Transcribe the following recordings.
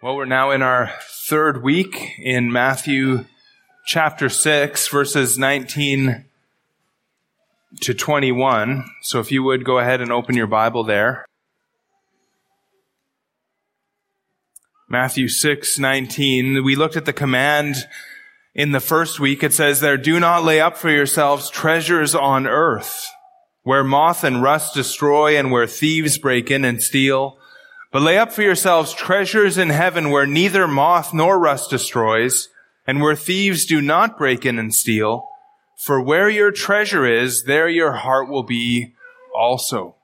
Well, we're now in our third week in Matthew chapter 6, verses 19 to 21. So if you would go ahead and open your Bible there. Matthew 6, 19. We looked at the command in the first week. It says there, do not lay up for yourselves treasures on earth, where moth and rust destroy and where thieves break in and steal but lay up for yourselves treasures in heaven where neither moth nor rust destroys, and where thieves do not break in and steal. For where your treasure is, there your heart will be also.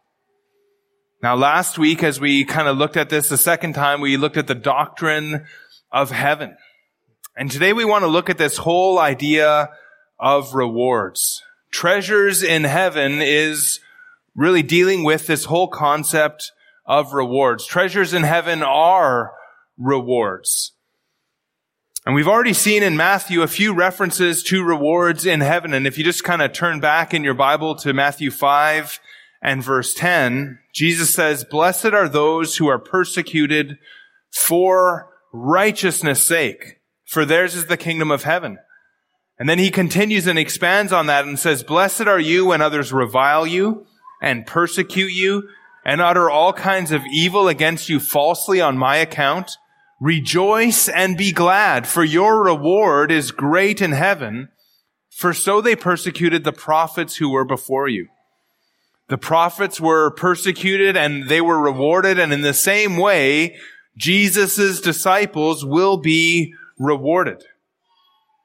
Now last week, as we kind of looked at this the second time, we looked at the doctrine of heaven. And today we want to look at this whole idea of rewards. Treasures in heaven is really dealing with this whole concept of rewards. Treasures in heaven are rewards. And we've already seen in Matthew a few references to rewards in heaven. And if you just kind of turn back in your Bible to Matthew 5 and verse 10, Jesus says, Blessed are those who are persecuted for righteousness sake, for theirs is the kingdom of heaven. And then he continues and expands on that and says, Blessed are you when others revile you and persecute you and utter all kinds of evil against you falsely on my account, rejoice and be glad, for your reward is great in heaven, for so they persecuted the prophets who were before you. The prophets were persecuted and they were rewarded, and in the same way, Jesus' disciples will be rewarded.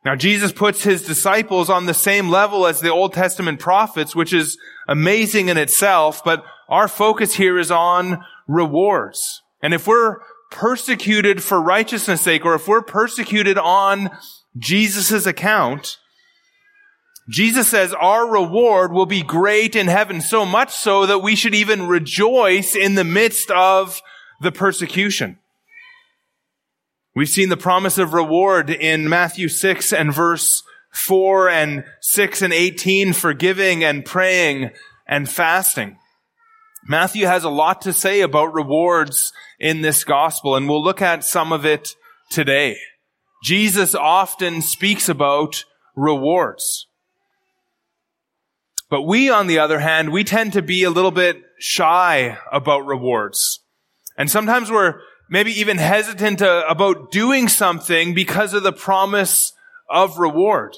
Now, Jesus puts his disciples on the same level as the Old Testament prophets, which is amazing in itself, but our focus here is on rewards. And if we're persecuted for righteousness sake, or if we're persecuted on Jesus' account, Jesus says our reward will be great in heaven, so much so that we should even rejoice in the midst of the persecution. We've seen the promise of reward in Matthew 6 and verse 4 and 6 and 18 for giving and praying and fasting. Matthew has a lot to say about rewards in this gospel, and we'll look at some of it today. Jesus often speaks about rewards. But we, on the other hand, we tend to be a little bit shy about rewards. And sometimes we're maybe even hesitant to, about doing something because of the promise of reward.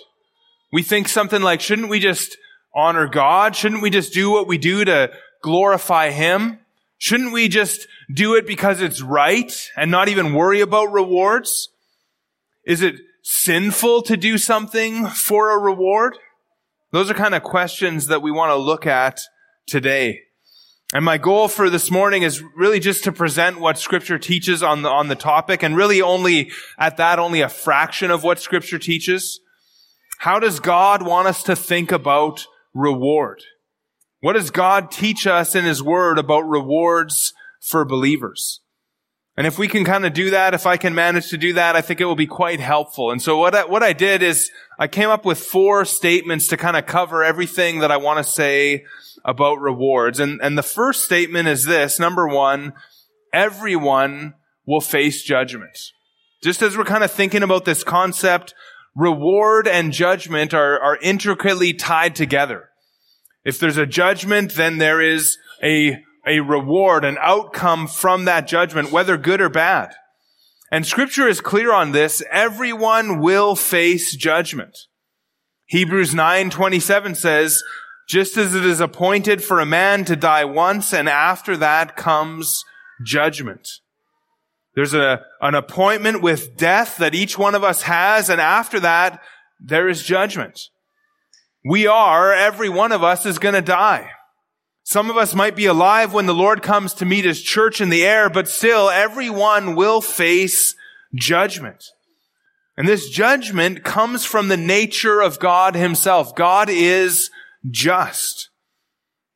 We think something like, shouldn't we just honor God? Shouldn't we just do what we do to glorify Him? Shouldn't we just do it because it's right and not even worry about rewards? Is it sinful to do something for a reward? Those are kind of questions that we want to look at today. And my goal for this morning is really just to present what scripture teaches on the, on the topic and really only at that, only a fraction of what scripture teaches. How does God want us to think about reward? What does God teach us in His Word about rewards for believers? And if we can kind of do that, if I can manage to do that, I think it will be quite helpful. And so what I, what I did is I came up with four statements to kind of cover everything that I want to say about rewards. And, and the first statement is this. Number one, everyone will face judgment. Just as we're kind of thinking about this concept, reward and judgment are, are intricately tied together. If there's a judgment, then there is a, a reward, an outcome from that judgment, whether good or bad. And scripture is clear on this. Everyone will face judgment. Hebrews 9:27 says, just as it is appointed for a man to die once and after that comes judgment. There's a, an appointment with death that each one of us has and after that there is judgment. We are, every one of us is going to die. Some of us might be alive when the Lord comes to meet his church in the air, but still everyone will face judgment. And this judgment comes from the nature of God himself. God is just.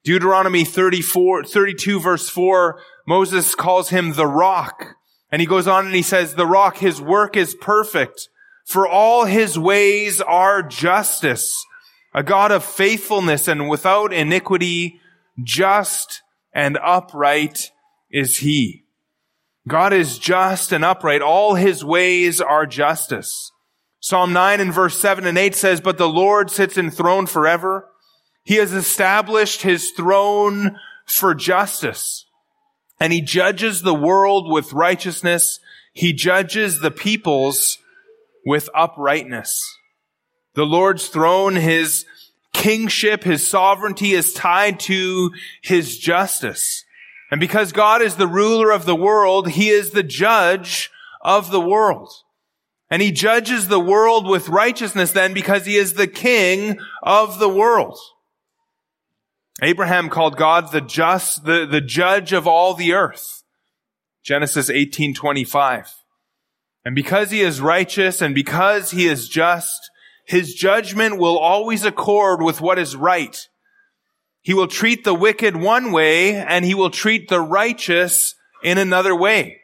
Deuteronomy 34, 32 verse 4, Moses calls him the rock. And he goes on and he says, the rock, his work is perfect. For all his ways are justice a God of faithfulness and without iniquity, just and upright is he. God is just and upright. All his ways are justice. Psalm 9 and verse 7 and 8 says, But the Lord sits enthroned forever. He has established his throne for justice. And he judges the world with righteousness. He judges the peoples with uprightness. The Lord's throne, his kingship, his sovereignty is tied to his justice. And because God is the ruler of the world, he is the judge of the world. And he judges the world with righteousness then because he is the king of the world. Abraham called God the just, the, the judge of all the earth. Genesis 18:25. And because he is righteous and because he is just, his judgment will always accord with what is right. He will treat the wicked one way and he will treat the righteous in another way.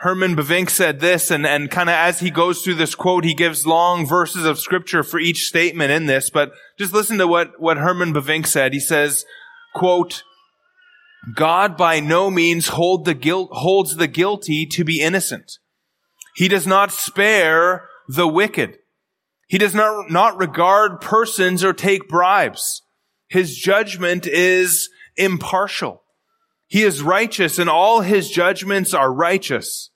Herman Bavinck said this, and, and kind of as he goes through this quote, he gives long verses of scripture for each statement in this, but just listen to what, what Herman Bavinck said. He says, quote, God by no means hold the guilt, holds the guilty to be innocent. He does not spare the wicked. He does not, not regard persons or take bribes. His judgment is impartial. He is righteous and all his judgments are righteous.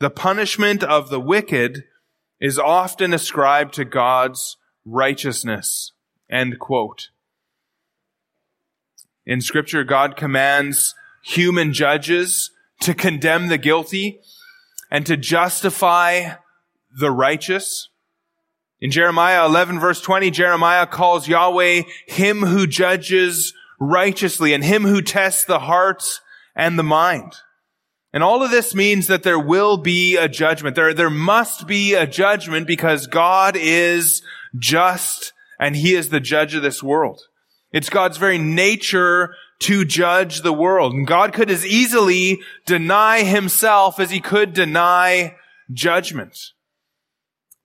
The punishment of the wicked is often ascribed to God's righteousness. End quote. In scripture, God commands human judges to condemn the guilty and to justify the righteous. In Jeremiah 11 verse 20, Jeremiah calls Yahweh him who judges righteously and him who tests the heart and the mind. And all of this means that there will be a judgment. There, there must be a judgment because God is just and he is the judge of this world. It's God's very nature to judge the world. And God could as easily deny himself as he could deny judgment.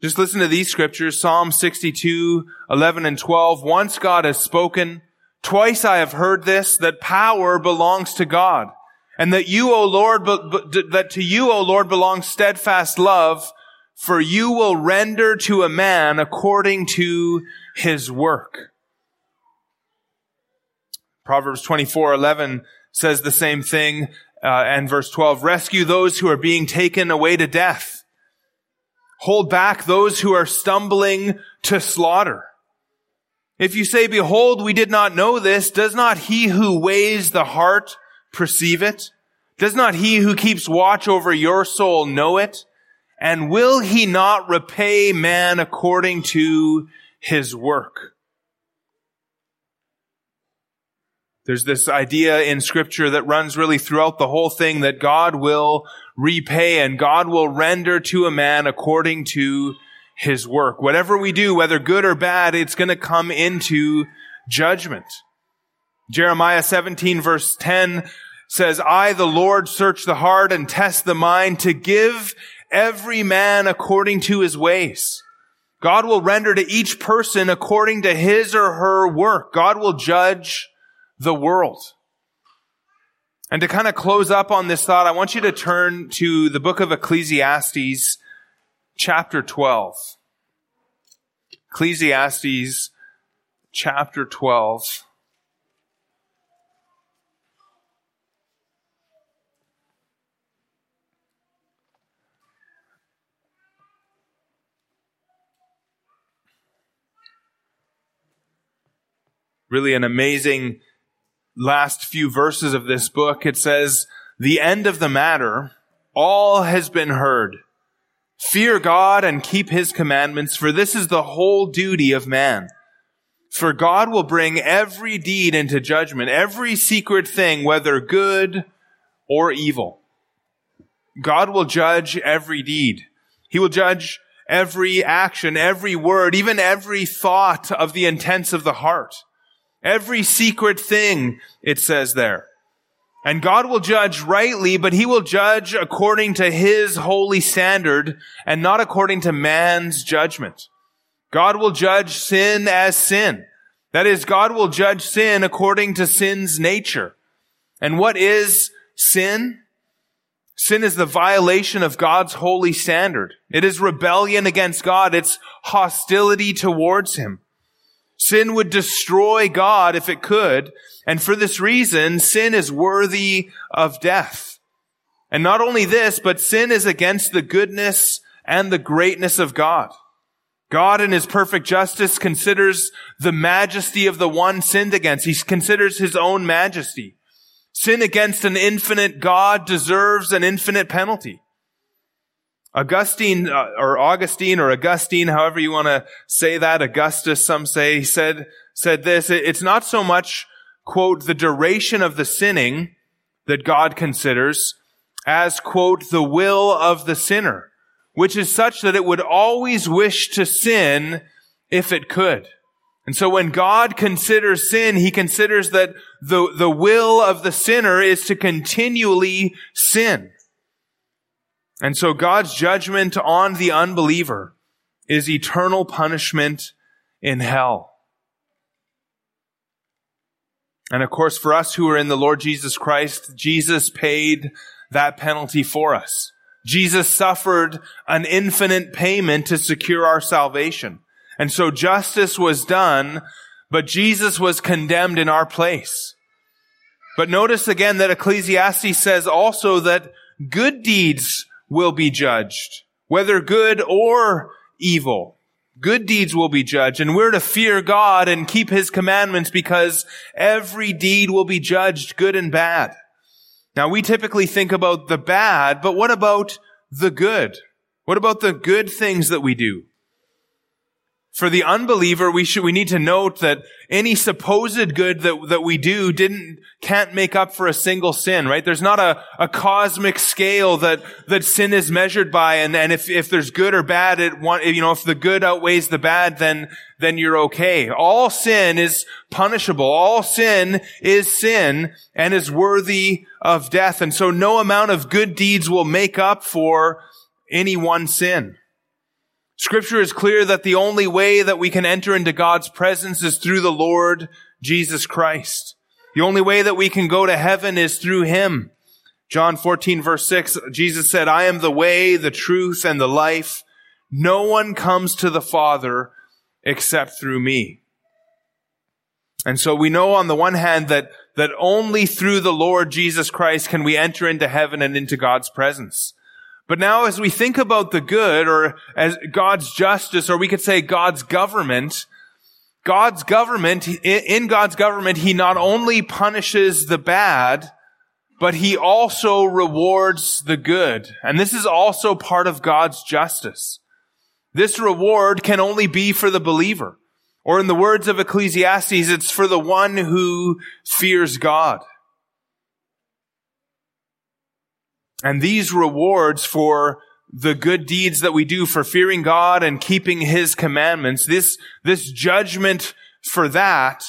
Just listen to these scriptures, Psalm 62, 11 and 12. Once God has spoken, twice I have heard this, that power belongs to God. And that you, O Lord, that to you, O Lord, belongs steadfast love, for you will render to a man according to his work. Proverbs 24, 11 says the same thing, uh, and verse 12, rescue those who are being taken away to death. Hold back those who are stumbling to slaughter. If you say, behold, we did not know this, does not he who weighs the heart perceive it? Does not he who keeps watch over your soul know it? And will he not repay man according to his work? There's this idea in scripture that runs really throughout the whole thing that God will repay and God will render to a man according to his work. Whatever we do, whether good or bad, it's going to come into judgment. Jeremiah 17 verse 10 says, I, the Lord, search the heart and test the mind to give every man according to his ways. God will render to each person according to his or her work. God will judge the world. And to kind of close up on this thought, I want you to turn to the book of Ecclesiastes, chapter 12. Ecclesiastes, chapter 12. Really an amazing last few verses of this book, it says, the end of the matter, all has been heard. Fear God and keep his commandments, for this is the whole duty of man. For God will bring every deed into judgment, every secret thing, whether good or evil. God will judge every deed. He will judge every action, every word, even every thought of the intents of the heart. Every secret thing, it says there. And God will judge rightly, but he will judge according to his holy standard and not according to man's judgment. God will judge sin as sin. That is, God will judge sin according to sin's nature. And what is sin? Sin is the violation of God's holy standard. It is rebellion against God. It's hostility towards Him. Sin would destroy God if it could. And for this reason, sin is worthy of death. And not only this, but sin is against the goodness and the greatness of God. God in his perfect justice considers the majesty of the one sinned against. He considers his own majesty. Sin against an infinite God deserves an infinite penalty. Augustine, uh, or Augustine, or Augustine, however you want to say that, Augustus, some say, he said, said this, it's not so much, quote, the duration of the sinning that God considers as, quote, the will of the sinner, which is such that it would always wish to sin if it could. And so when God considers sin, he considers that the, the will of the sinner is to continually sin. And so God's judgment on the unbeliever is eternal punishment in hell. And of course, for us who are in the Lord Jesus Christ, Jesus paid that penalty for us. Jesus suffered an infinite payment to secure our salvation. And so justice was done, but Jesus was condemned in our place. But notice again that Ecclesiastes says also that good deeds will be judged, whether good or evil. Good deeds will be judged, and we're to fear God and keep His commandments because every deed will be judged, good and bad. Now we typically think about the bad, but what about the good? What about the good things that we do? For the unbeliever, we should, we need to note that any supposed good that, that we do didn't, can't make up for a single sin, right? There's not a, a cosmic scale that, that sin is measured by. And, and if, if there's good or bad, it want, you know, if the good outweighs the bad, then, then you're okay. All sin is punishable. All sin is sin and is worthy of death. And so no amount of good deeds will make up for any one sin. Scripture is clear that the only way that we can enter into God's presence is through the Lord Jesus Christ. The only way that we can go to heaven is through Him. John 14 verse 6, Jesus said, I am the way, the truth, and the life. No one comes to the Father except through me. And so we know on the one hand that, that only through the Lord Jesus Christ can we enter into heaven and into God's presence. But now as we think about the good or as God's justice, or we could say God's government, God's government, in God's government, He not only punishes the bad, but He also rewards the good. And this is also part of God's justice. This reward can only be for the believer. Or in the words of Ecclesiastes, it's for the one who fears God. And these rewards for the good deeds that we do for fearing God and keeping His commandments, this, this judgment for that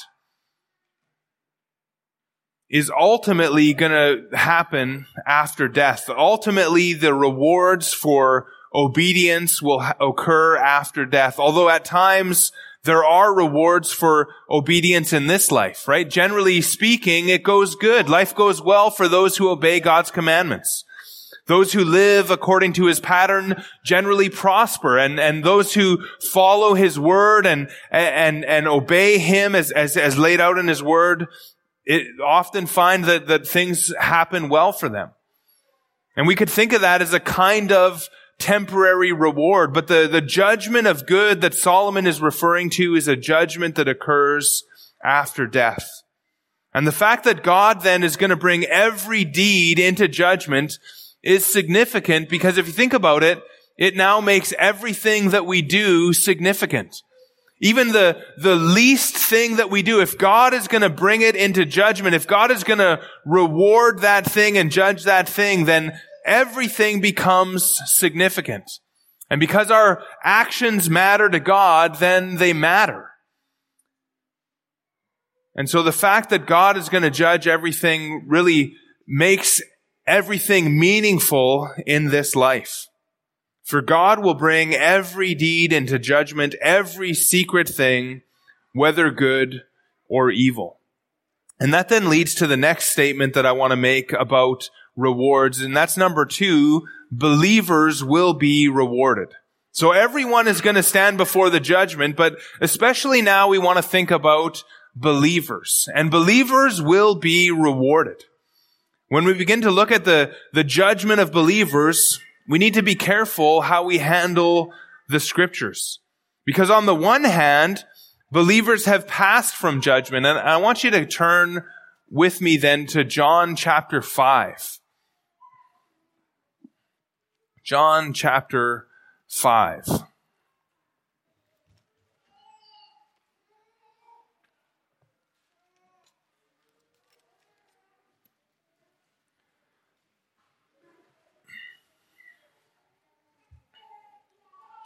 is ultimately to happen after death. Ultimately, the rewards for obedience will ha- occur after death. Although at times there are rewards for obedience in this life, right? Generally speaking, it goes good. Life goes well for those who obey God's commandments. Those who live according to his pattern generally prosper, and, and those who follow his word and, and, and obey him as, as, as laid out in his word, it often find that, that things happen well for them. And we could think of that as a kind of temporary reward, but the, the judgment of good that Solomon is referring to is a judgment that occurs after death. And the fact that God then is going to bring every deed into judgment is significant because if you think about it, it now makes everything that we do significant. Even the, the least thing that we do, if God is going to bring it into judgment, if God is going to reward that thing and judge that thing, then everything becomes significant. And because our actions matter to God, then they matter. And so the fact that God is going to judge everything really makes everything meaningful in this life. For God will bring every deed into judgment, every secret thing, whether good or evil. And that then leads to the next statement that I want to make about rewards. And that's number two, believers will be rewarded. So everyone is going to stand before the judgment, but especially now we want to think about believers. And believers will be rewarded. When we begin to look at the, the judgment of believers, we need to be careful how we handle the scriptures. Because on the one hand, believers have passed from judgment. And I want you to turn with me then to John chapter 5. John chapter 5.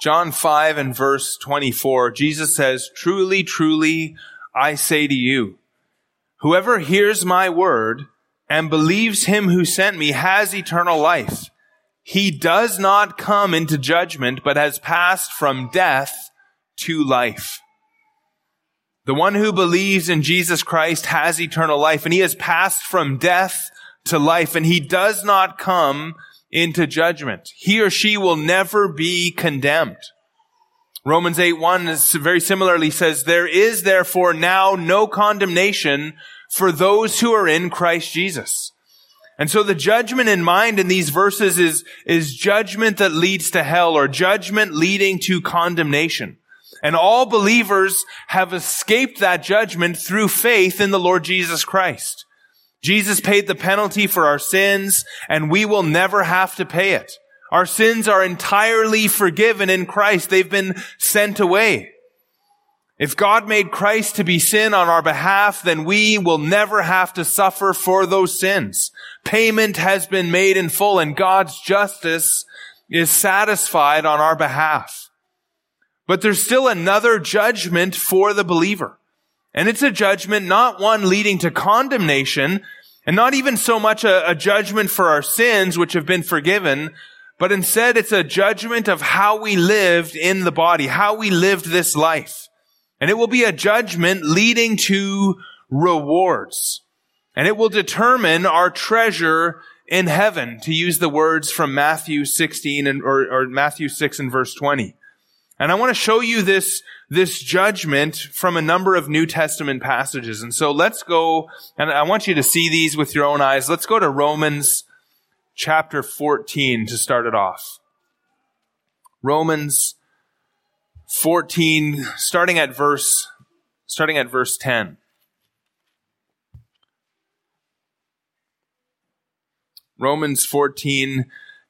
John 5 and verse 24, Jesus says, Truly, truly, I say to you, whoever hears my word and believes him who sent me has eternal life. He does not come into judgment, but has passed from death to life. The one who believes in Jesus Christ has eternal life, and he has passed from death to life, and he does not come into judgment. He or she will never be condemned. Romans 8 1 very similarly says, There is therefore now no condemnation for those who are in Christ Jesus. And so the judgment in mind in these verses is, is judgment that leads to hell or judgment leading to condemnation. And all believers have escaped that judgment through faith in the Lord Jesus Christ. Jesus paid the penalty for our sins and we will never have to pay it. Our sins are entirely forgiven in Christ. They've been sent away. If God made Christ to be sin on our behalf, then we will never have to suffer for those sins. Payment has been made in full and God's justice is satisfied on our behalf. But there's still another judgment for the believer. And it's a judgment, not one leading to condemnation, and not even so much a, a, judgment for our sins, which have been forgiven, but instead it's a judgment of how we lived in the body, how we lived this life. And it will be a judgment leading to rewards. And it will determine our treasure in heaven, to use the words from Matthew 16 and, or, or Matthew 6 and verse 20. And I want to show you this, this judgment from a number of New Testament passages. And so let's go, and I want you to see these with your own eyes. Let's go to Romans chapter 14 to start it off. Romans 14, starting at verse, starting at verse 10. Romans 14,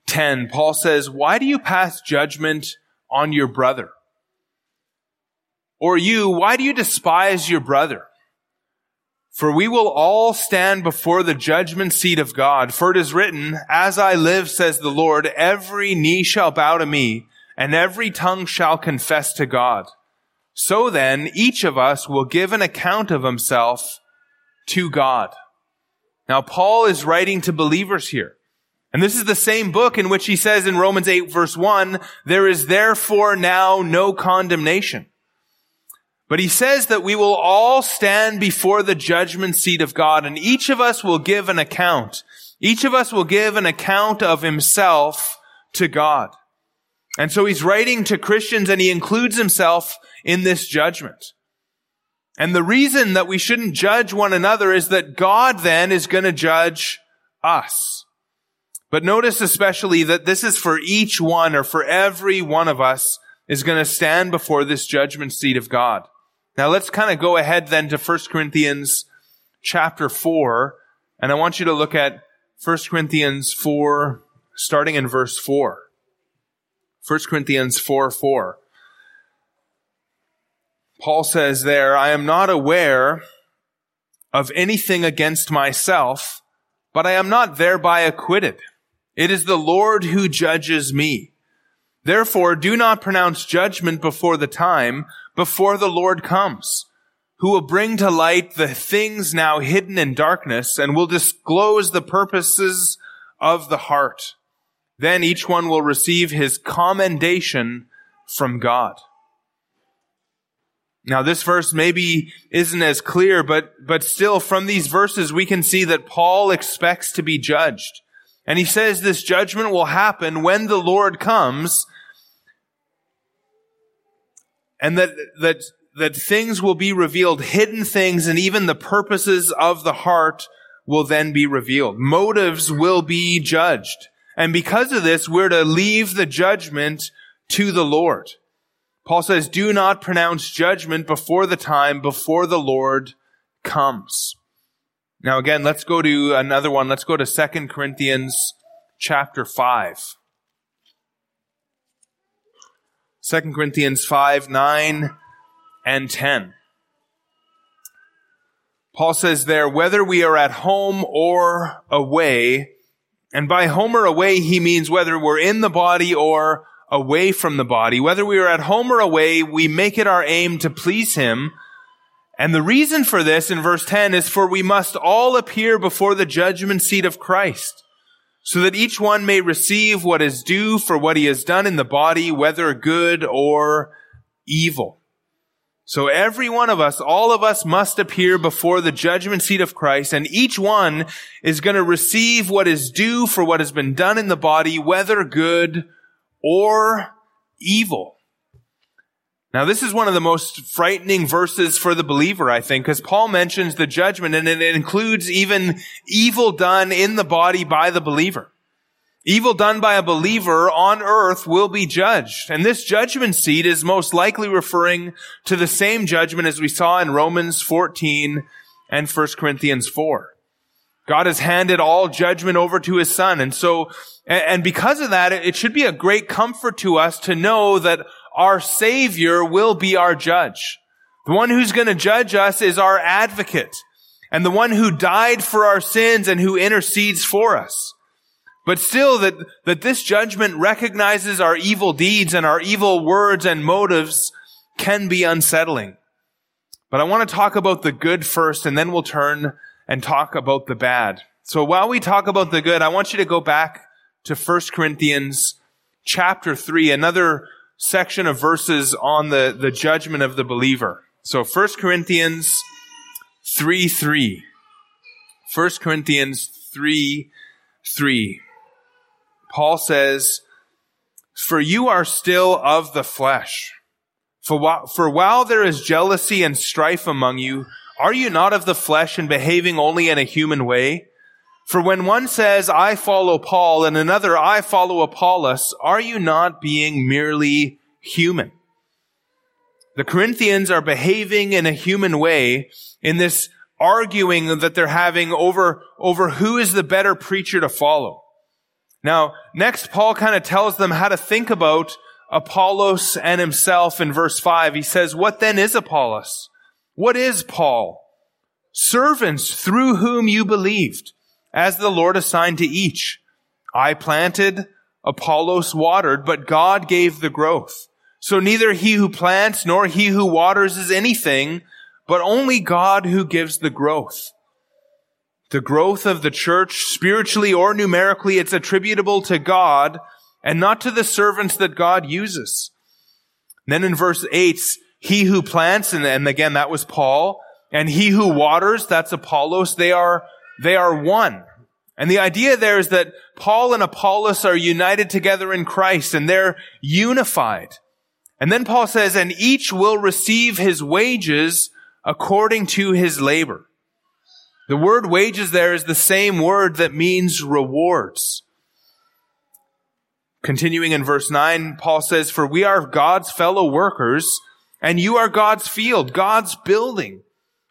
10. Paul says, Why do you pass judgment on your brother? Or you, why do you despise your brother? For we will all stand before the judgment seat of God. For it is written, As I live, says the Lord, every knee shall bow to me, and every tongue shall confess to God. So then, each of us will give an account of himself to God. Now, Paul is writing to believers here. And this is the same book in which he says in Romans 8 verse 1, there is therefore now no condemnation. But he says that we will all stand before the judgment seat of God and each of us will give an account. Each of us will give an account of himself to God. And so he's writing to Christians and he includes himself in this judgment. And the reason that we shouldn't judge one another is that God then is going to judge us. But notice especially that this is for each one or for every one of us is going to stand before this judgment seat of God. Now let's kind of go ahead then to 1 Corinthians chapter 4, and I want you to look at 1 Corinthians 4, starting in verse 4. 1 Corinthians 4, 4. Paul says there, I am not aware of anything against myself, but I am not thereby acquitted. It is the Lord who judges me. Therefore, do not pronounce judgment before the time, before the Lord comes, who will bring to light the things now hidden in darkness and will disclose the purposes of the heart. Then each one will receive his commendation from God. Now this verse maybe isn't as clear, but, but still from these verses we can see that Paul expects to be judged. And he says this judgment will happen when the Lord comes and that, that, that things will be revealed, hidden things and even the purposes of the heart will then be revealed. Motives will be judged. And because of this, we're to leave the judgment to the Lord. Paul says, do not pronounce judgment before the time, before the Lord comes. Now again, let's go to another one. Let's go to 2 Corinthians chapter 5. 2 Corinthians 5, 9 and 10. Paul says there, whether we are at home or away, and by home or away, he means whether we're in the body or away from the body. Whether we are at home or away, we make it our aim to please him. And the reason for this in verse 10 is for we must all appear before the judgment seat of Christ, so that each one may receive what is due for what he has done in the body, whether good or evil. So every one of us, all of us must appear before the judgment seat of Christ, and each one is going to receive what is due for what has been done in the body, whether good or evil. Now, this is one of the most frightening verses for the believer, I think, because Paul mentions the judgment and it includes even evil done in the body by the believer. Evil done by a believer on earth will be judged. And this judgment seat is most likely referring to the same judgment as we saw in Romans 14 and 1 Corinthians 4. God has handed all judgment over to his son. And so, and because of that, it should be a great comfort to us to know that our savior will be our judge. The one who's going to judge us is our advocate and the one who died for our sins and who intercedes for us. But still that, that this judgment recognizes our evil deeds and our evil words and motives can be unsettling. But I want to talk about the good first and then we'll turn and talk about the bad. So while we talk about the good, I want you to go back to 1 Corinthians chapter 3, another section of verses on the, the judgment of the believer. So 1 Corinthians 3 3. 1 Corinthians 3 3. Paul says, For you are still of the flesh. For while, for while there is jealousy and strife among you, are you not of the flesh and behaving only in a human way? For when one says, I follow Paul, and another, I follow Apollos, are you not being merely human? The Corinthians are behaving in a human way in this arguing that they're having over, over who is the better preacher to follow. Now, next, Paul kind of tells them how to think about Apollos and himself in verse 5. He says, What then is Apollos? What is Paul? Servants through whom you believed, as the Lord assigned to each. I planted, Apollos watered, but God gave the growth. So neither he who plants nor he who waters is anything, but only God who gives the growth. The growth of the church, spiritually or numerically, it's attributable to God and not to the servants that God uses. Then in verse 8, he who plants, and, and again, that was Paul, and he who waters, that's Apollos, they are, they are one. And the idea there is that Paul and Apollos are united together in Christ and they're unified. And then Paul says, and each will receive his wages according to his labor. The word wages there is the same word that means rewards. Continuing in verse 9, Paul says, For we are God's fellow workers, and you are God's field, God's building.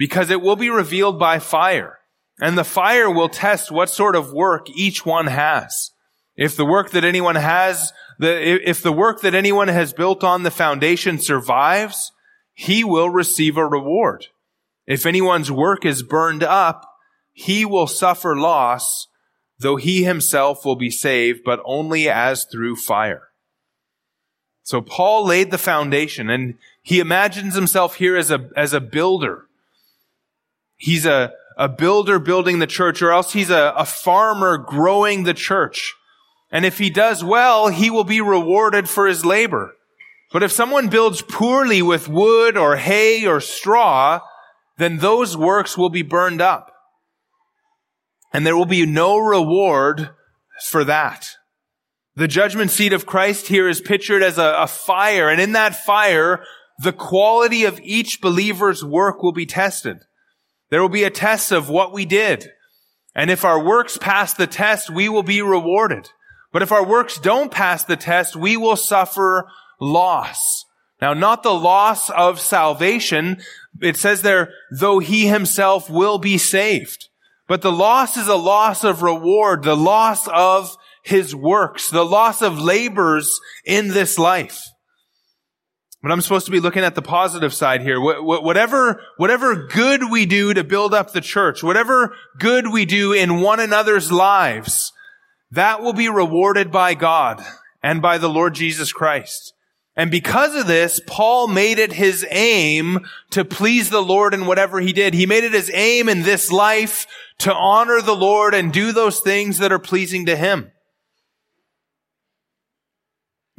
because it will be revealed by fire. And the fire will test what sort of work each one has. If the work that anyone has, the, if the work that anyone has built on the foundation survives, he will receive a reward. If anyone's work is burned up, he will suffer loss, though he himself will be saved, but only as through fire. So Paul laid the foundation and he imagines himself here as a, as a builder. He's a, a builder building the church or else he's a, a farmer growing the church. And if he does well, he will be rewarded for his labor. But if someone builds poorly with wood or hay or straw, then those works will be burned up. And there will be no reward for that. The judgment seat of Christ here is pictured as a, a, fire, and in that fire, the quality of each believer's work will be tested. There will be a test of what we did. And if our works pass the test, we will be rewarded. But if our works don't pass the test, we will suffer loss. Now, not the loss of salvation. It says there, though he himself will be saved. But the loss is a loss of reward, the loss of his works, the loss of labors in this life. But I'm supposed to be looking at the positive side here. Whatever, whatever good we do to build up the church, whatever good we do in one another's lives, that will be rewarded by God and by the Lord Jesus Christ. And because of this, Paul made it his aim to please the Lord in whatever he did. He made it his aim in this life to honor the Lord and do those things that are pleasing to him.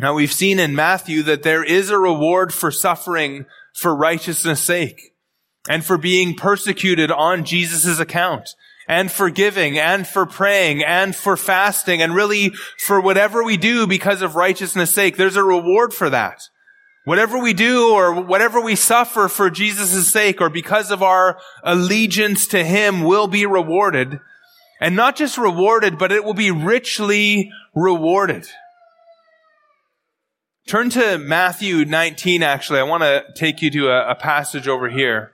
Now we've seen in Matthew that there is a reward for suffering for righteousness sake and for being persecuted on Jesus' account and for giving and for praying and for fasting and really for whatever we do because of righteousness sake. There's a reward for that. Whatever we do or whatever we suffer for Jesus' sake or because of our allegiance to Him will be rewarded. And not just rewarded, but it will be richly rewarded. Turn to Matthew 19, actually. I want to take you to a, a passage over here.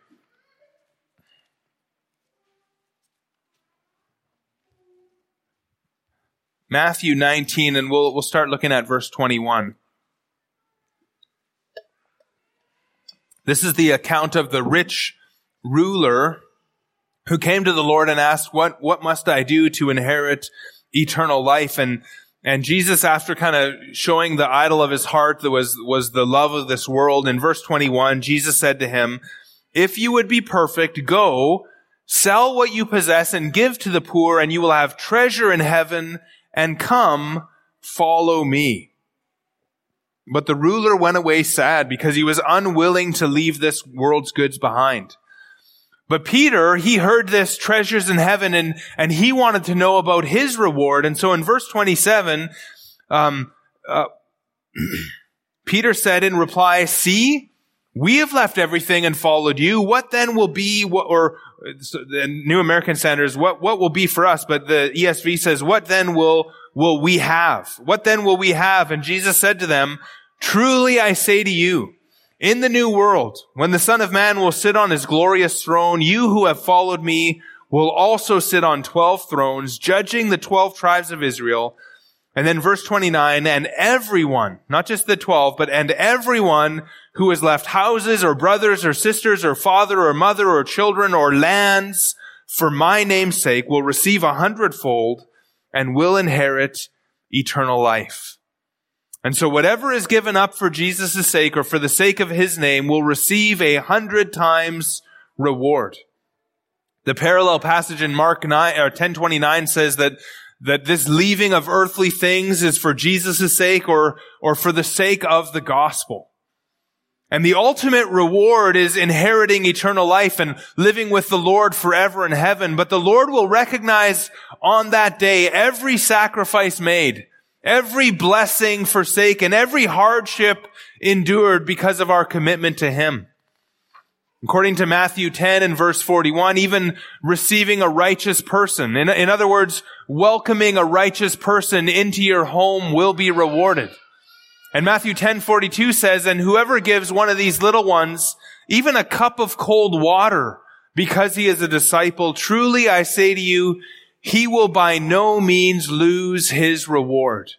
Matthew 19, and we'll, we'll start looking at verse 21. This is the account of the rich ruler who came to the Lord and asked, what, what must I do to inherit eternal life? And, and Jesus, after kind of showing the idol of his heart that was, was the love of this world, in verse 21, Jesus said to him, if you would be perfect, go, sell what you possess and give to the poor, and you will have treasure in heaven, and come, follow me. But the ruler went away sad because he was unwilling to leave this world's goods behind. But Peter, he heard this treasures in heaven and, and he wanted to know about his reward. And so in verse 27, um, uh, Peter said in reply, see, we have left everything and followed you. What then will be, what, or the New American Standards, what, what will be for us? But the ESV says, what then will, will we have? What then will we have? And Jesus said to them, truly I say to you, in the new world, when the Son of Man will sit on his glorious throne, you who have followed me will also sit on 12 thrones, judging the 12 tribes of Israel. And then verse 29, and everyone, not just the 12, but and everyone who has left houses or brothers or sisters or father or mother or children or lands for my name's sake will receive a hundredfold and will inherit eternal life. And so whatever is given up for Jesus' sake or for the sake of his name will receive a hundred times reward. The parallel passage in Mark 9 or 1029 says that that this leaving of earthly things is for Jesus' sake or, or for the sake of the gospel. And the ultimate reward is inheriting eternal life and living with the Lord forever in heaven. But the Lord will recognize on that day every sacrifice made, every blessing forsaken, every hardship endured because of our commitment to Him. According to Matthew 10 and verse 41, even receiving a righteous person, in, in other words, welcoming a righteous person into your home will be rewarded. And Matthew 10:42 says, "And whoever gives one of these little ones even a cup of cold water because he is a disciple, truly I say to you, he will by no means lose his reward."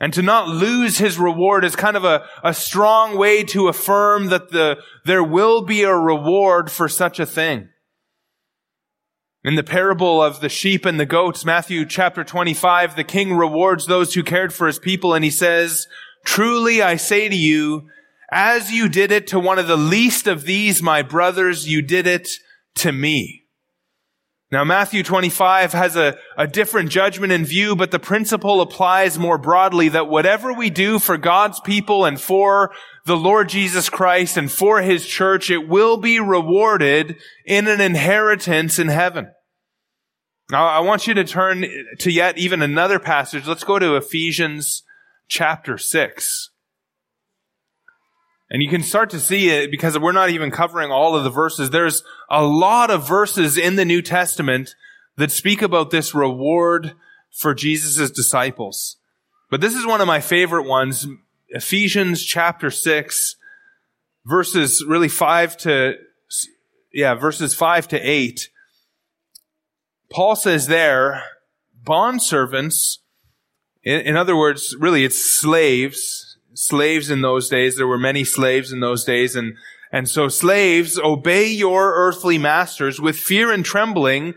And to not lose his reward is kind of a, a strong way to affirm that the, there will be a reward for such a thing. In the parable of the sheep and the goats, Matthew chapter 25, the king rewards those who cared for his people and he says, Truly I say to you, as you did it to one of the least of these, my brothers, you did it to me. Now Matthew 25 has a, a different judgment in view, but the principle applies more broadly that whatever we do for God's people and for the Lord Jesus Christ and for His church, it will be rewarded in an inheritance in heaven. Now I want you to turn to yet even another passage. Let's go to Ephesians chapter 6. And you can start to see it because we're not even covering all of the verses. There's a lot of verses in the New Testament that speak about this reward for Jesus' disciples. But this is one of my favorite ones. Ephesians chapter 6, verses really 5 to, yeah, verses 5 to 8. Paul says there, bondservants, in, in other words, really it's slaves, slaves in those days. There were many slaves in those days. And, and so slaves, obey your earthly masters with fear and trembling,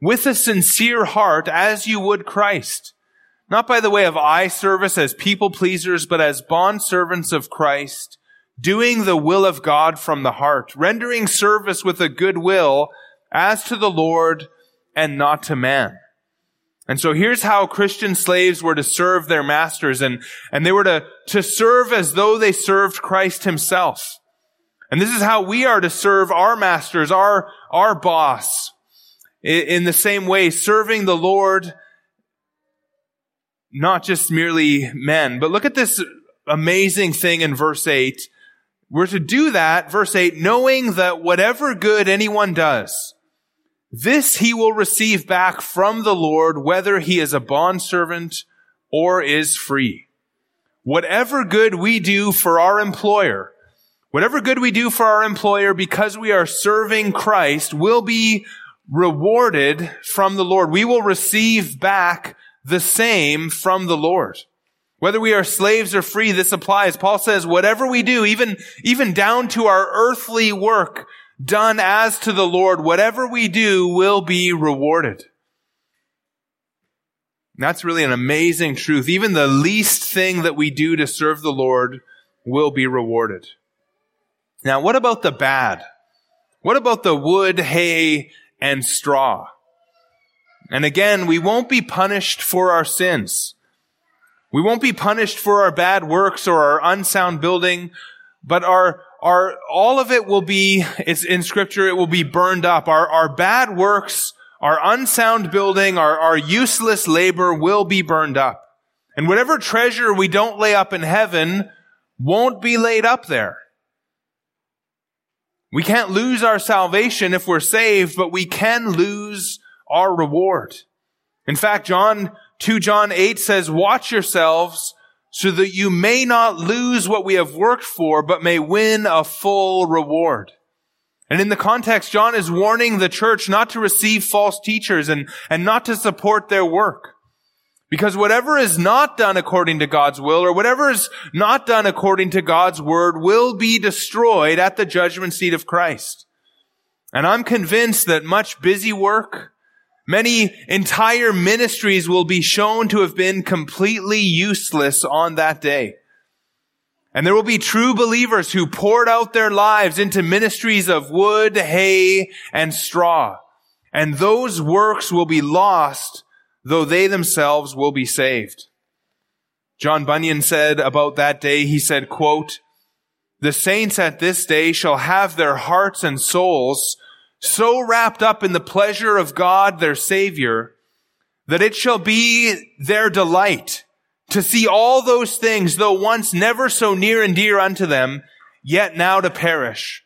with a sincere heart, as you would Christ. Not by the way of eye service as people pleasers, but as bond servants of Christ, doing the will of God from the heart, rendering service with a good will as to the Lord and not to man. And so here's how Christian slaves were to serve their masters and, and they were to, to serve as though they served Christ himself. And this is how we are to serve our masters, our, our boss. In the same way, serving the Lord, not just merely men. But look at this amazing thing in verse 8. We're to do that, verse 8, knowing that whatever good anyone does, this he will receive back from the Lord, whether he is a bondservant or is free. Whatever good we do for our employer, whatever good we do for our employer because we are serving Christ will be rewarded from the Lord. We will receive back the same from the Lord. Whether we are slaves or free, this applies. Paul says, whatever we do, even, even down to our earthly work, done as to the Lord, whatever we do will be rewarded. that's really an amazing truth. Even the least thing that we do to serve the Lord will be rewarded. Now, what about the bad? What about the wood, hay, and straw? And again, we won't be punished for our sins. We won't be punished for our bad works or our unsound building, but our our, all of it will be, it's in scripture, it will be burned up. Our, our bad works, our unsound building, our, our useless labor will be burned up. And whatever treasure we don't lay up in heaven won't be laid up there. We can't lose our salvation if we're saved, but we can lose our reward. In fact, John, 2 John 8 says, watch yourselves so that you may not lose what we have worked for, but may win a full reward. And in the context, John is warning the church not to receive false teachers and, and not to support their work. Because whatever is not done according to God's will or whatever is not done according to God's word will be destroyed at the judgment seat of Christ. And I'm convinced that much busy work, Many entire ministries will be shown to have been completely useless on that day. And there will be true believers who poured out their lives into ministries of wood, hay, and straw. And those works will be lost, though they themselves will be saved. John Bunyan said about that day, he said, quote, the saints at this day shall have their hearts and souls so wrapped up in the pleasure of God, their Savior, that it shall be their delight to see all those things, though once never so near and dear unto them, yet now to perish,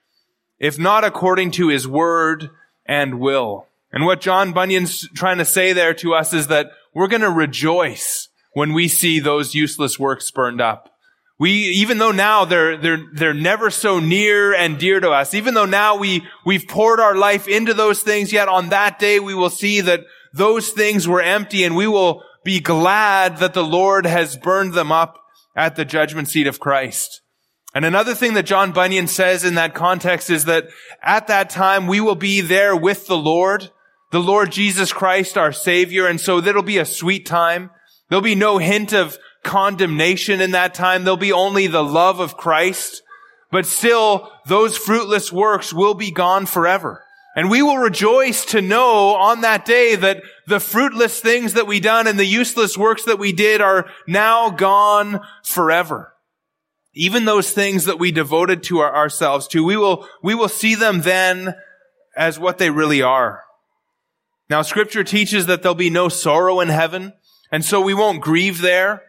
if not according to his word and will. And what John Bunyan's trying to say there to us is that we're going to rejoice when we see those useless works burned up. We, even though now they're, they're, they're never so near and dear to us, even though now we, we've poured our life into those things, yet on that day we will see that those things were empty and we will be glad that the Lord has burned them up at the judgment seat of Christ. And another thing that John Bunyan says in that context is that at that time we will be there with the Lord, the Lord Jesus Christ, our Savior. And so that'll be a sweet time. There'll be no hint of condemnation in that time. There'll be only the love of Christ. But still, those fruitless works will be gone forever. And we will rejoice to know on that day that the fruitless things that we done and the useless works that we did are now gone forever. Even those things that we devoted to our, ourselves to, we will, we will see them then as what they really are. Now scripture teaches that there'll be no sorrow in heaven, and so we won't grieve there,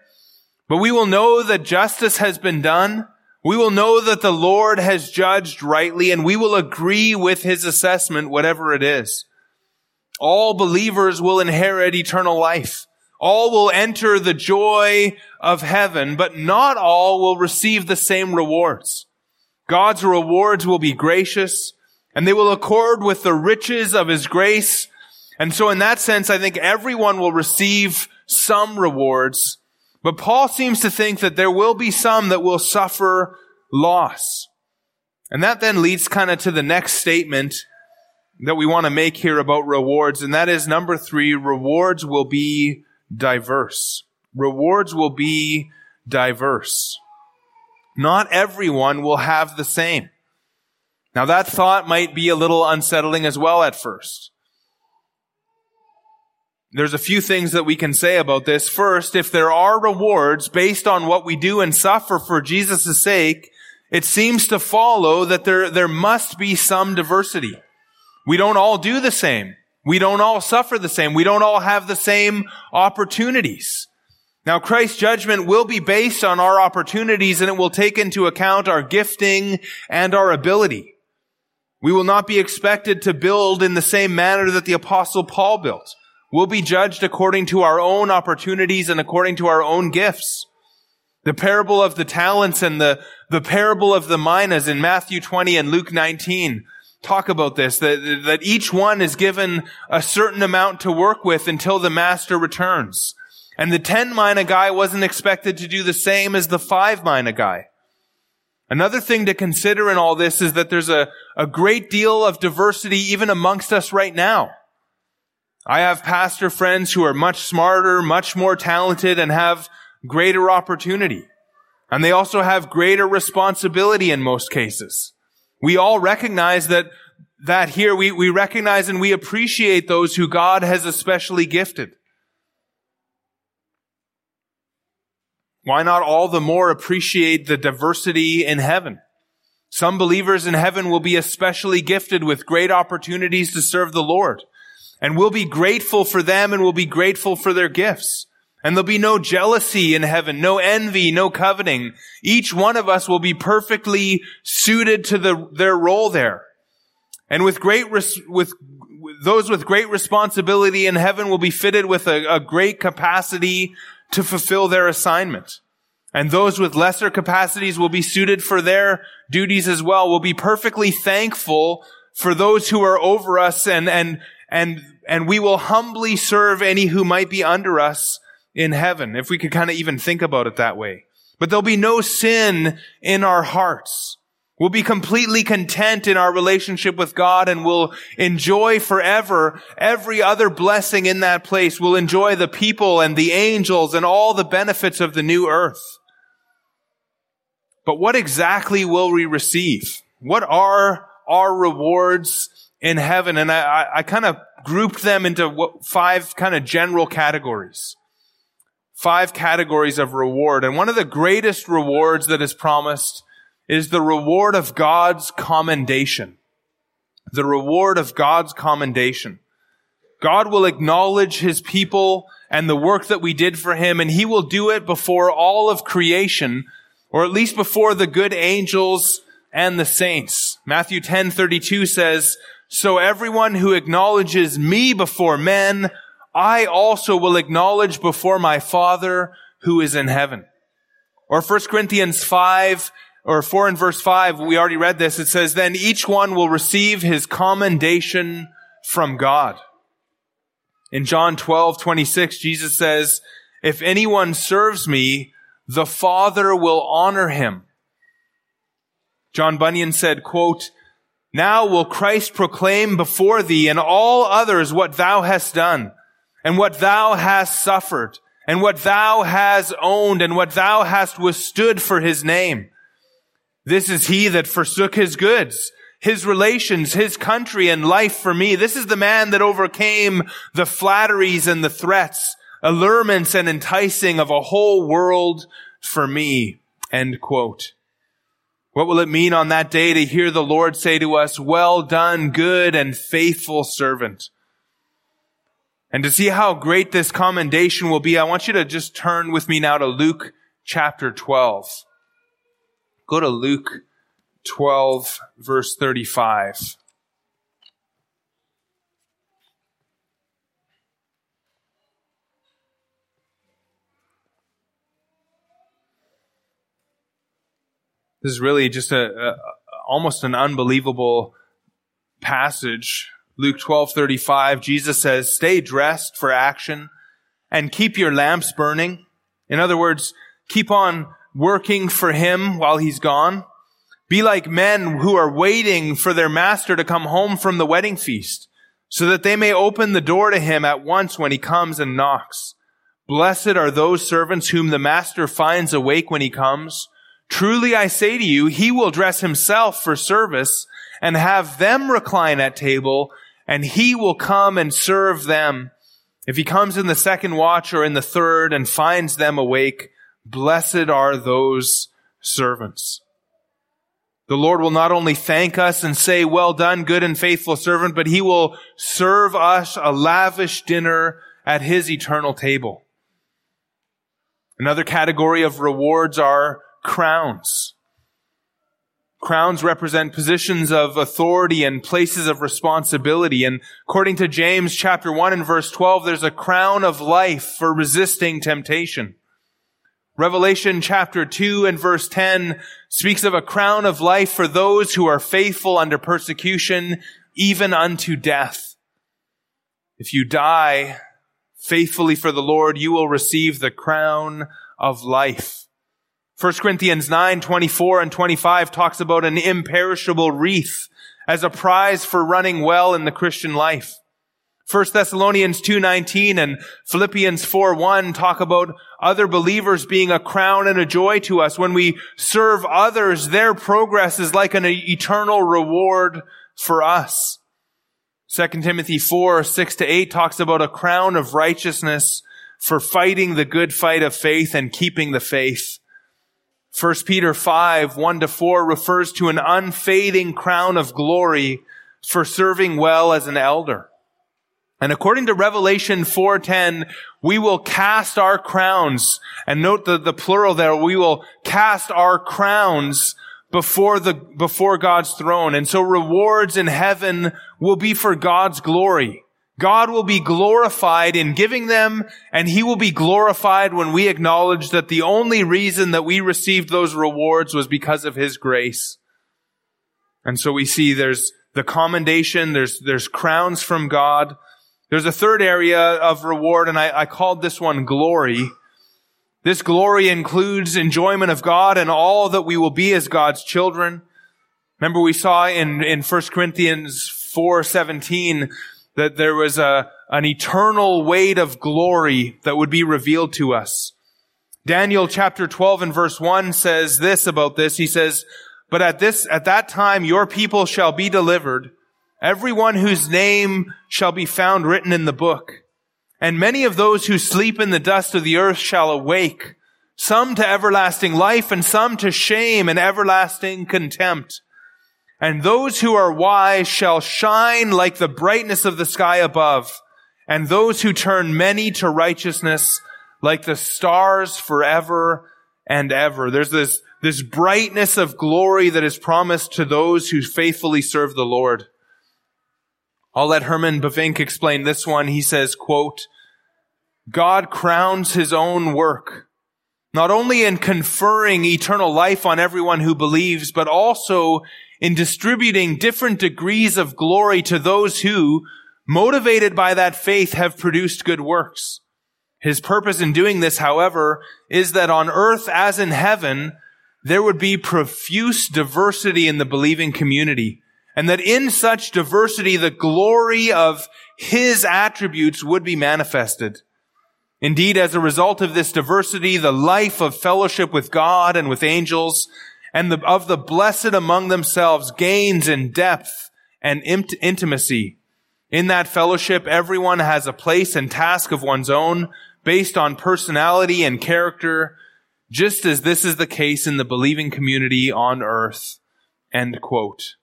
but we will know that justice has been done. We will know that the Lord has judged rightly, and we will agree with his assessment, whatever it is. All believers will inherit eternal life. All will enter the joy of heaven, but not all will receive the same rewards. God's rewards will be gracious, and they will accord with the riches of His grace. And so in that sense, I think everyone will receive some rewards, but Paul seems to think that there will be some that will suffer loss. And that then leads kind of to the next statement that we want to make here about rewards, and that is number three, rewards will be diverse. Rewards will be diverse. Not everyone will have the same. Now that thought might be a little unsettling as well at first. There's a few things that we can say about this. First, if there are rewards based on what we do and suffer for Jesus' sake, it seems to follow that there, there must be some diversity. We don't all do the same. We don't all suffer the same. We don't all have the same opportunities. Now Christ's judgment will be based on our opportunities and it will take into account our gifting and our ability. We will not be expected to build in the same manner that the apostle Paul built. We'll be judged according to our own opportunities and according to our own gifts. The parable of the talents and the, the parable of the minas in Matthew 20 and Luke 19 talk about this, that, that each one is given a certain amount to work with until the master returns. And the 10 mina guy wasn't expected to do the same as the 5 mina guy. Another thing to consider in all this is that there's a, a great deal of diversity even amongst us right now. I have pastor friends who are much smarter, much more talented, and have greater opportunity. And they also have greater responsibility in most cases. We all recognize that, that here we, we recognize and we appreciate those who God has especially gifted. Why not all the more appreciate the diversity in heaven? Some believers in heaven will be especially gifted with great opportunities to serve the Lord. And we'll be grateful for them and we'll be grateful for their gifts. And there'll be no jealousy in heaven, no envy, no coveting. Each one of us will be perfectly suited to the, their role there. And with great, res, with, those with great responsibility in heaven will be fitted with a, a great capacity to fulfill their assignment. And those with lesser capacities will be suited for their duties as well. We'll be perfectly thankful for those who are over us and, and, and, and we will humbly serve any who might be under us in heaven, if we could kind of even think about it that way. But there'll be no sin in our hearts. We'll be completely content in our relationship with God and we'll enjoy forever every other blessing in that place. We'll enjoy the people and the angels and all the benefits of the new earth. But what exactly will we receive? What are our rewards in heaven? And I, I, kind of grouped them into five kind of general categories five categories of reward. And one of the greatest rewards that is promised is the reward of God's commendation. The reward of God's commendation. God will acknowledge his people and the work that we did for him, and he will do it before all of creation, or at least before the good angels and the saints. Matthew 10:32 says, "So everyone who acknowledges me before men, I also will acknowledge before my Father who is in heaven. Or 1 Corinthians 5 or 4 and verse 5, we already read this. It says, then each one will receive his commendation from God. In John 12, 26, Jesus says, if anyone serves me, the Father will honor him. John Bunyan said, quote, now will Christ proclaim before thee and all others what thou hast done and what thou hast suffered and what thou hast owned and what thou hast withstood for his name. This is he that forsook his goods, his relations, his country and life for me. This is the man that overcame the flatteries and the threats, allurements and enticing of a whole world for me. End quote. What will it mean on that day to hear the Lord say to us, well done, good and faithful servant? And to see how great this commendation will be, I want you to just turn with me now to Luke chapter 12. Go to Luke 12 verse 35. This is really just a, a almost an unbelievable passage. Luke 12:35 Jesus says, "Stay dressed for action and keep your lamps burning." In other words, keep on working for him while he's gone. Be like men who are waiting for their master to come home from the wedding feast, so that they may open the door to him at once when he comes and knocks. Blessed are those servants whom the master finds awake when he comes. Truly I say to you, he will dress himself for service and have them recline at table, and he will come and serve them. If he comes in the second watch or in the third and finds them awake, blessed are those servants. The Lord will not only thank us and say, well done, good and faithful servant, but he will serve us a lavish dinner at his eternal table. Another category of rewards are crowns. Crowns represent positions of authority and places of responsibility. And according to James chapter 1 and verse 12, there's a crown of life for resisting temptation. Revelation chapter 2 and verse 10 speaks of a crown of life for those who are faithful under persecution, even unto death. If you die faithfully for the Lord, you will receive the crown of life. 1 Corinthians 9, 24 and 25 talks about an imperishable wreath as a prize for running well in the Christian life. 1 Thessalonians 2:19 and Philippians 4:1 talk about other believers being a crown and a joy to us. When we serve others, their progress is like an eternal reward for us. 2 Timothy 4, 6 to 8 talks about a crown of righteousness for fighting the good fight of faith and keeping the faith. 1 Peter 5, 1 to 4 refers to an unfading crown of glory for serving well as an elder. And according to Revelation 4:10, we will cast our crowns, and note the, the plural there, we will cast our crowns before the, before God's throne. And so rewards in heaven will be for God's glory. God will be glorified in giving them, and He will be glorified when we acknowledge that the only reason that we received those rewards was because of His grace. And so we see there's the commendation, there's, there's crowns from God. There's a third area of reward, and I, I called this one glory. This glory includes enjoyment of God and all that we will be as God's children. Remember we saw in, in 1 Corinthians 4:17 that there was a, an eternal weight of glory that would be revealed to us. Daniel chapter 12 and verse 1 says this about this. He says, but at this, at that time your people shall be delivered, everyone whose name shall be found written in the book. And many of those who sleep in the dust of the earth shall awake, some to everlasting life and some to shame and everlasting contempt. And those who are wise shall shine like the brightness of the sky above, and those who turn many to righteousness like the stars forever and ever. There's this, this brightness of glory that is promised to those who faithfully serve the Lord. I'll let Herman Bavinck explain this one. He says, quote, God crowns his own work, not only in conferring eternal life on everyone who believes, but also in distributing different degrees of glory to those who, motivated by that faith, have produced good works. His purpose in doing this, however, is that on earth as in heaven, there would be profuse diversity in the believing community. And that in such diversity, the glory of his attributes would be manifested. Indeed, as a result of this diversity, the life of fellowship with God and with angels and the, of the blessed among themselves gains in depth and int- intimacy. In that fellowship, everyone has a place and task of one's own, based on personality and character, just as this is the case in the believing community on earth. End quote.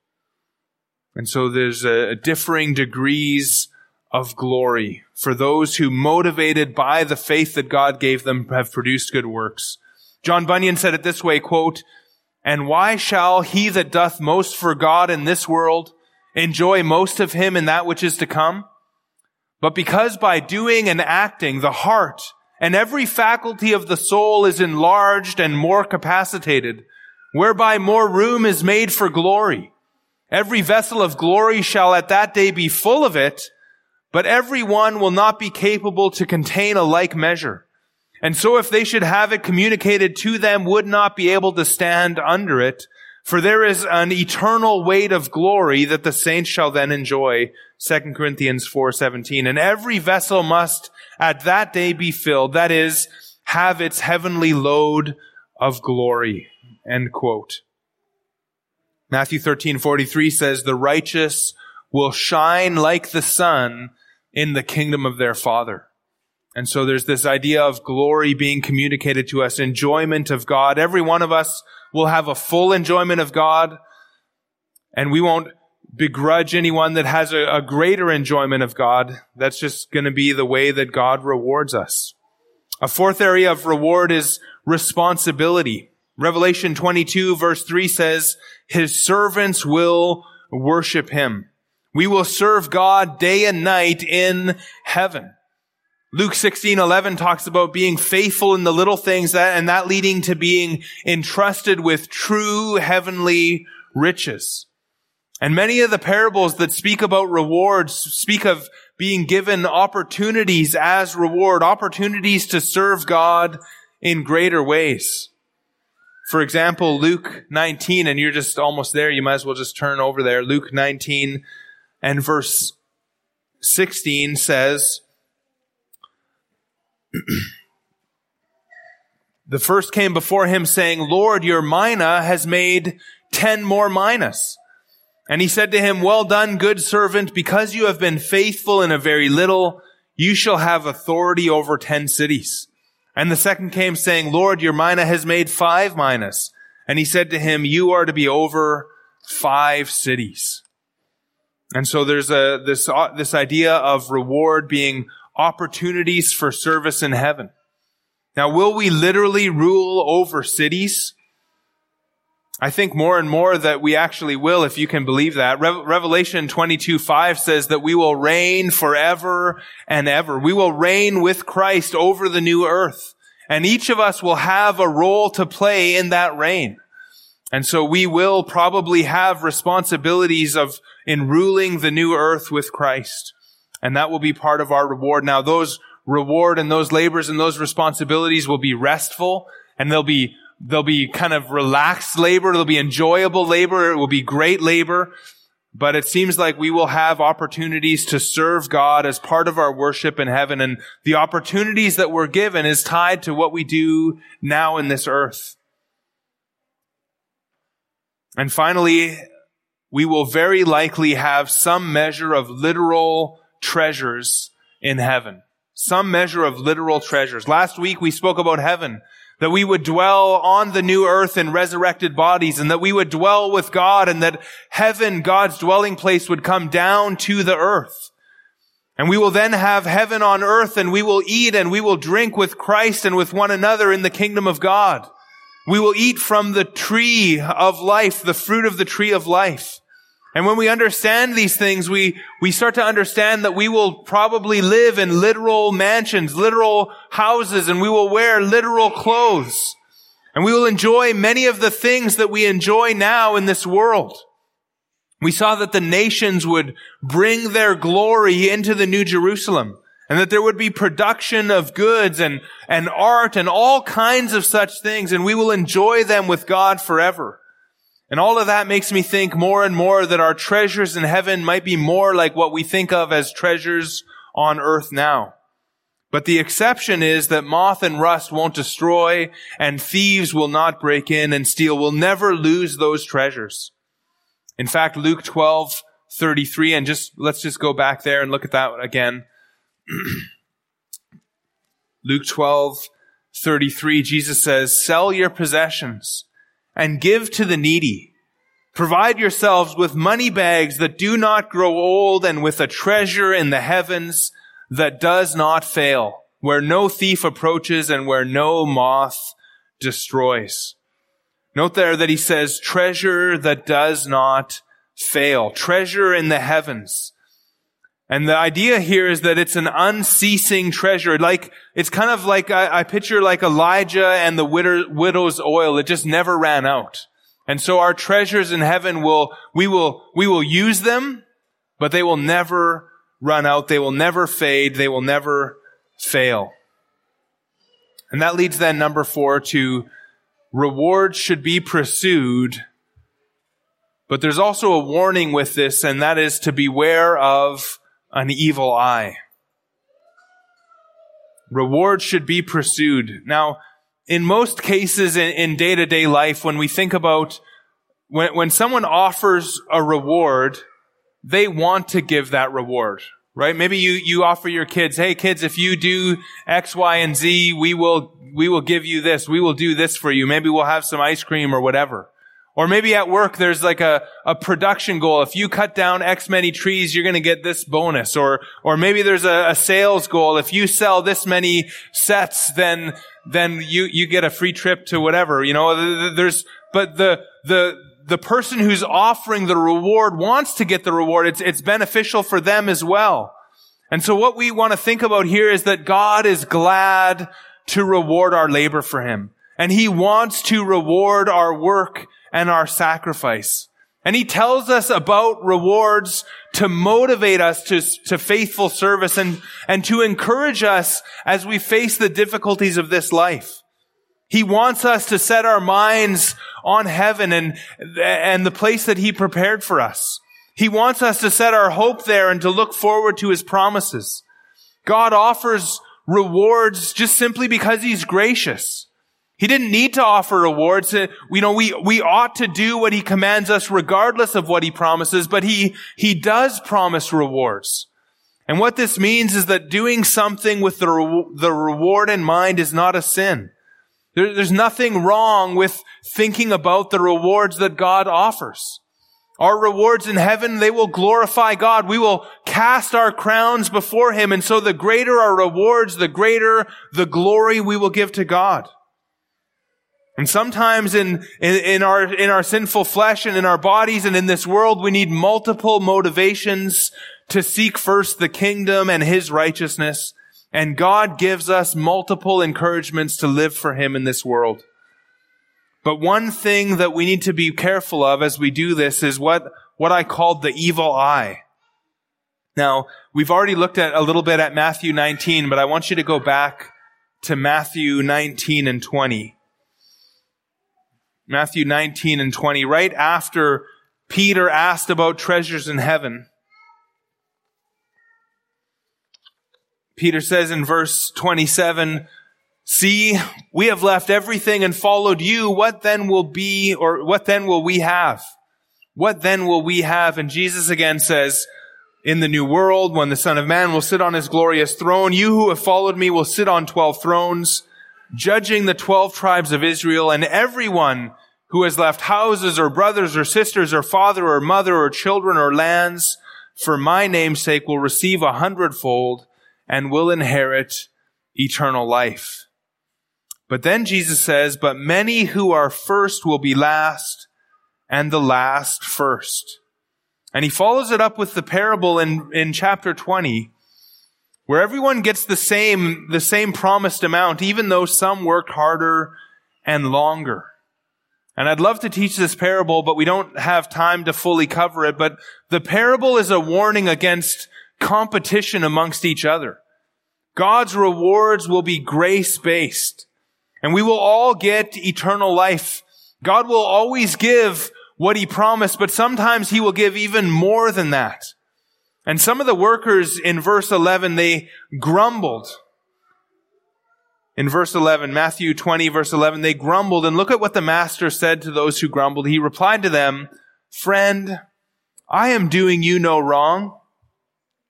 And so there's a, a differing degrees of glory for those who motivated by the faith that God gave them have produced good works. John Bunyan said it this way, quote, and why shall he that doth most for God in this world enjoy most of him in that which is to come? But because by doing and acting the heart and every faculty of the soul is enlarged and more capacitated, whereby more room is made for glory. Every vessel of glory shall at that day be full of it, but every one will not be capable to contain a like measure. And so if they should have it communicated to them, would not be able to stand under it, for there is an eternal weight of glory that the saints shall then enjoy. 2 Corinthians 4:17. And every vessel must at that day be filled, that is, have its heavenly load of glory. End quote. Matthew 13:43 says, "The righteous will shine like the sun in the kingdom of their Father." And so there's this idea of glory being communicated to us, enjoyment of God. Every one of us will have a full enjoyment of God, and we won't begrudge anyone that has a, a greater enjoyment of God. That's just going to be the way that God rewards us. A fourth area of reward is responsibility. Revelation 22 verse 3 says, His servants will worship Him. We will serve God day and night in heaven. Luke 16, 11 talks about being faithful in the little things that, and that leading to being entrusted with true heavenly riches. And many of the parables that speak about rewards speak of being given opportunities as reward, opportunities to serve God in greater ways. For example, Luke 19, and you're just almost there, you might as well just turn over there. Luke 19 and verse 16 says, the first came before him saying, Lord, your mina has made ten more minas. And he said to him, well done, good servant, because you have been faithful in a very little, you shall have authority over ten cities. And the second came saying, Lord, your mina has made five minas. And he said to him, you are to be over five cities. And so there's a, this, uh, this idea of reward being opportunities for service in heaven. Now, will we literally rule over cities? I think more and more that we actually will, if you can believe that. Re- Revelation 22, 5 says that we will reign forever and ever. We will reign with Christ over the new earth. And each of us will have a role to play in that reign. And so we will probably have responsibilities of in ruling the new earth with Christ. And that will be part of our reward. Now those reward and those labors and those responsibilities will be restful and they'll be, they'll be kind of relaxed labor. They'll be enjoyable labor. It will be great labor. But it seems like we will have opportunities to serve God as part of our worship in heaven. And the opportunities that we're given is tied to what we do now in this earth. And finally, we will very likely have some measure of literal treasures in heaven. Some measure of literal treasures. Last week we spoke about heaven, that we would dwell on the new earth in resurrected bodies and that we would dwell with God and that heaven, God's dwelling place would come down to the earth. And we will then have heaven on earth and we will eat and we will drink with Christ and with one another in the kingdom of God. We will eat from the tree of life, the fruit of the tree of life. And when we understand these things, we, we start to understand that we will probably live in literal mansions, literal houses, and we will wear literal clothes. And we will enjoy many of the things that we enjoy now in this world. We saw that the nations would bring their glory into the New Jerusalem and that there would be production of goods and, and art and all kinds of such things and we will enjoy them with God forever. And all of that makes me think more and more that our treasures in heaven might be more like what we think of as treasures on earth now. But the exception is that moth and rust won't destroy and thieves will not break in and steal. We'll never lose those treasures. In fact, Luke 12, 33, and just, let's just go back there and look at that again. Luke 12, 33, Jesus says, sell your possessions and give to the needy. Provide yourselves with money bags that do not grow old and with a treasure in the heavens that does not fail, where no thief approaches and where no moth destroys. Note there that he says treasure that does not fail, treasure in the heavens. And the idea here is that it's an unceasing treasure. Like, it's kind of like, I, I picture like Elijah and the widow, widow's oil. It just never ran out. And so our treasures in heaven will, we will, we will use them, but they will never run out. They will never fade. They will never fail. And that leads then number four to Rewards should be pursued, but there's also a warning with this, and that is to beware of an evil eye. Rewards should be pursued. Now, in most cases in day to day life, when we think about when, when someone offers a reward, they want to give that reward right? Maybe you, you offer your kids, hey kids, if you do X, Y, and Z, we will, we will give you this. We will do this for you. Maybe we'll have some ice cream or whatever. Or maybe at work there's like a, a production goal. If you cut down X many trees, you're going to get this bonus. Or, or maybe there's a, a sales goal. If you sell this many sets, then, then you, you get a free trip to whatever. You know, there's, but the, the, the person who's offering the reward wants to get the reward. It's, it's beneficial for them as well. And so what we want to think about here is that God is glad to reward our labor for Him. And He wants to reward our work and our sacrifice. And He tells us about rewards to motivate us to, to faithful service and, and to encourage us as we face the difficulties of this life. He wants us to set our minds on heaven and, and the place that He prepared for us. He wants us to set our hope there and to look forward to His promises. God offers rewards just simply because He's gracious. He didn't need to offer rewards. Uh, you know, we, we ought to do what He commands us regardless of what He promises, but He, He does promise rewards. And what this means is that doing something with the, re- the reward in mind is not a sin. There, there's nothing wrong with thinking about the rewards that God offers. Our rewards in heaven, they will glorify God. We will cast our crowns before Him. And so the greater our rewards, the greater the glory we will give to God. And sometimes in, in, in, our, in our sinful flesh and in our bodies and in this world, we need multiple motivations to seek first the kingdom and His righteousness. And God gives us multiple encouragements to live for Him in this world. But one thing that we need to be careful of as we do this is what, what I called the evil eye. Now, we've already looked at a little bit at Matthew 19, but I want you to go back to Matthew 19 and 20. Matthew 19 and 20, right after Peter asked about treasures in heaven. Peter says in verse 27, See, we have left everything and followed you. What then will be, or what then will we have? What then will we have? And Jesus again says, in the new world, when the Son of Man will sit on his glorious throne, you who have followed me will sit on twelve thrones, judging the twelve tribes of Israel, and everyone who has left houses or brothers or sisters or father or mother or children or lands for my name's sake will receive a hundredfold and will inherit eternal life. But then Jesus says, but many who are first will be last and the last first. And he follows it up with the parable in, in chapter 20, where everyone gets the same, the same promised amount, even though some worked harder and longer. And I'd love to teach this parable, but we don't have time to fully cover it. But the parable is a warning against competition amongst each other. God's rewards will be grace based and we will all get eternal life. God will always give what he promised, but sometimes he will give even more than that. And some of the workers in verse 11, they grumbled. In verse 11, Matthew 20 verse 11, they grumbled and look at what the master said to those who grumbled. He replied to them, friend, I am doing you no wrong.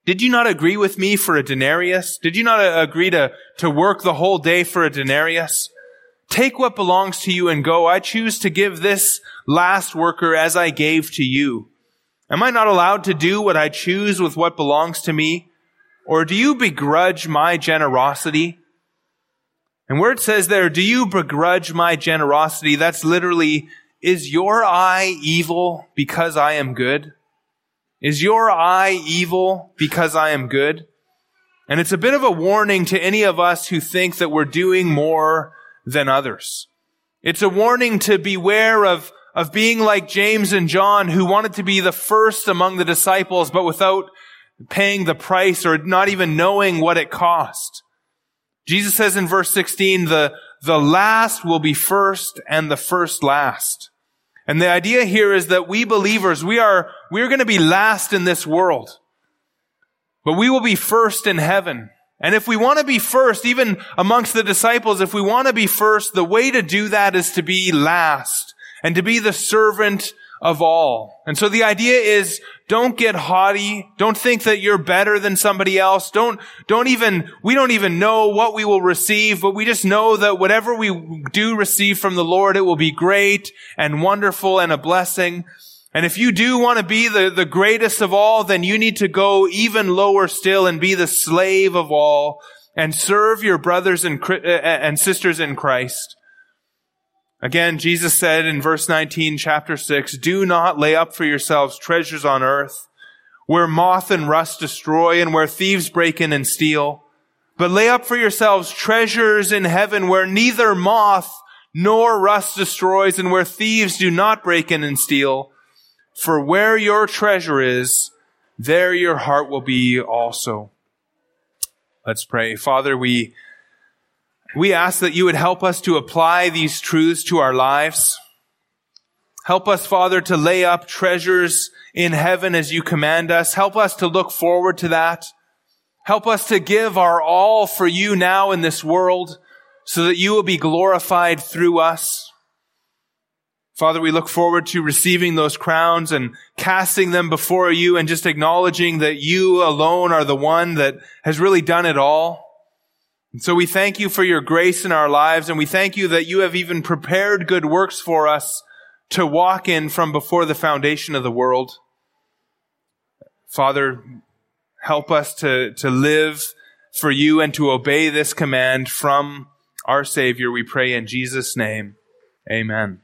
Did you not agree with me for a denarius? Did you not uh, agree to, to work the whole day for a denarius? Take what belongs to you and go. I choose to give this last worker as I gave to you. Am I not allowed to do what I choose with what belongs to me? Or do you begrudge my generosity? And where it says there, do you begrudge my generosity? That's literally, is your eye evil because I am good? Is your eye evil because I am good? And it's a bit of a warning to any of us who think that we're doing more than others. It's a warning to beware of, of being like James and John who wanted to be the first among the disciples, but without paying the price or not even knowing what it cost. Jesus says in verse 16, the, the last will be first and the first last. And the idea here is that we believers, we are, we're going to be last in this world. But we will be first in heaven. And if we want to be first, even amongst the disciples, if we want to be first, the way to do that is to be last and to be the servant of all. And so the idea is don't get haughty. Don't think that you're better than somebody else. Don't, don't even, we don't even know what we will receive, but we just know that whatever we do receive from the Lord, it will be great and wonderful and a blessing. And if you do want to be the, the greatest of all, then you need to go even lower still and be the slave of all and serve your brothers and, uh, uh, and sisters in Christ. Again, Jesus said in verse 19, chapter 6, do not lay up for yourselves treasures on earth where moth and rust destroy and where thieves break in and steal. But lay up for yourselves treasures in heaven where neither moth nor rust destroys and where thieves do not break in and steal. For where your treasure is, there your heart will be also. Let's pray. Father, we we ask that you would help us to apply these truths to our lives. Help us, Father, to lay up treasures in heaven as you command us. Help us to look forward to that. Help us to give our all for you now in this world so that you will be glorified through us. Father, we look forward to receiving those crowns and casting them before you and just acknowledging that you alone are the one that has really done it all. And so we thank you for your grace in our lives, and we thank you that you have even prepared good works for us to walk in from before the foundation of the world. Father, help us to, to live for you and to obey this command from our Savior, we pray in Jesus' name. Amen.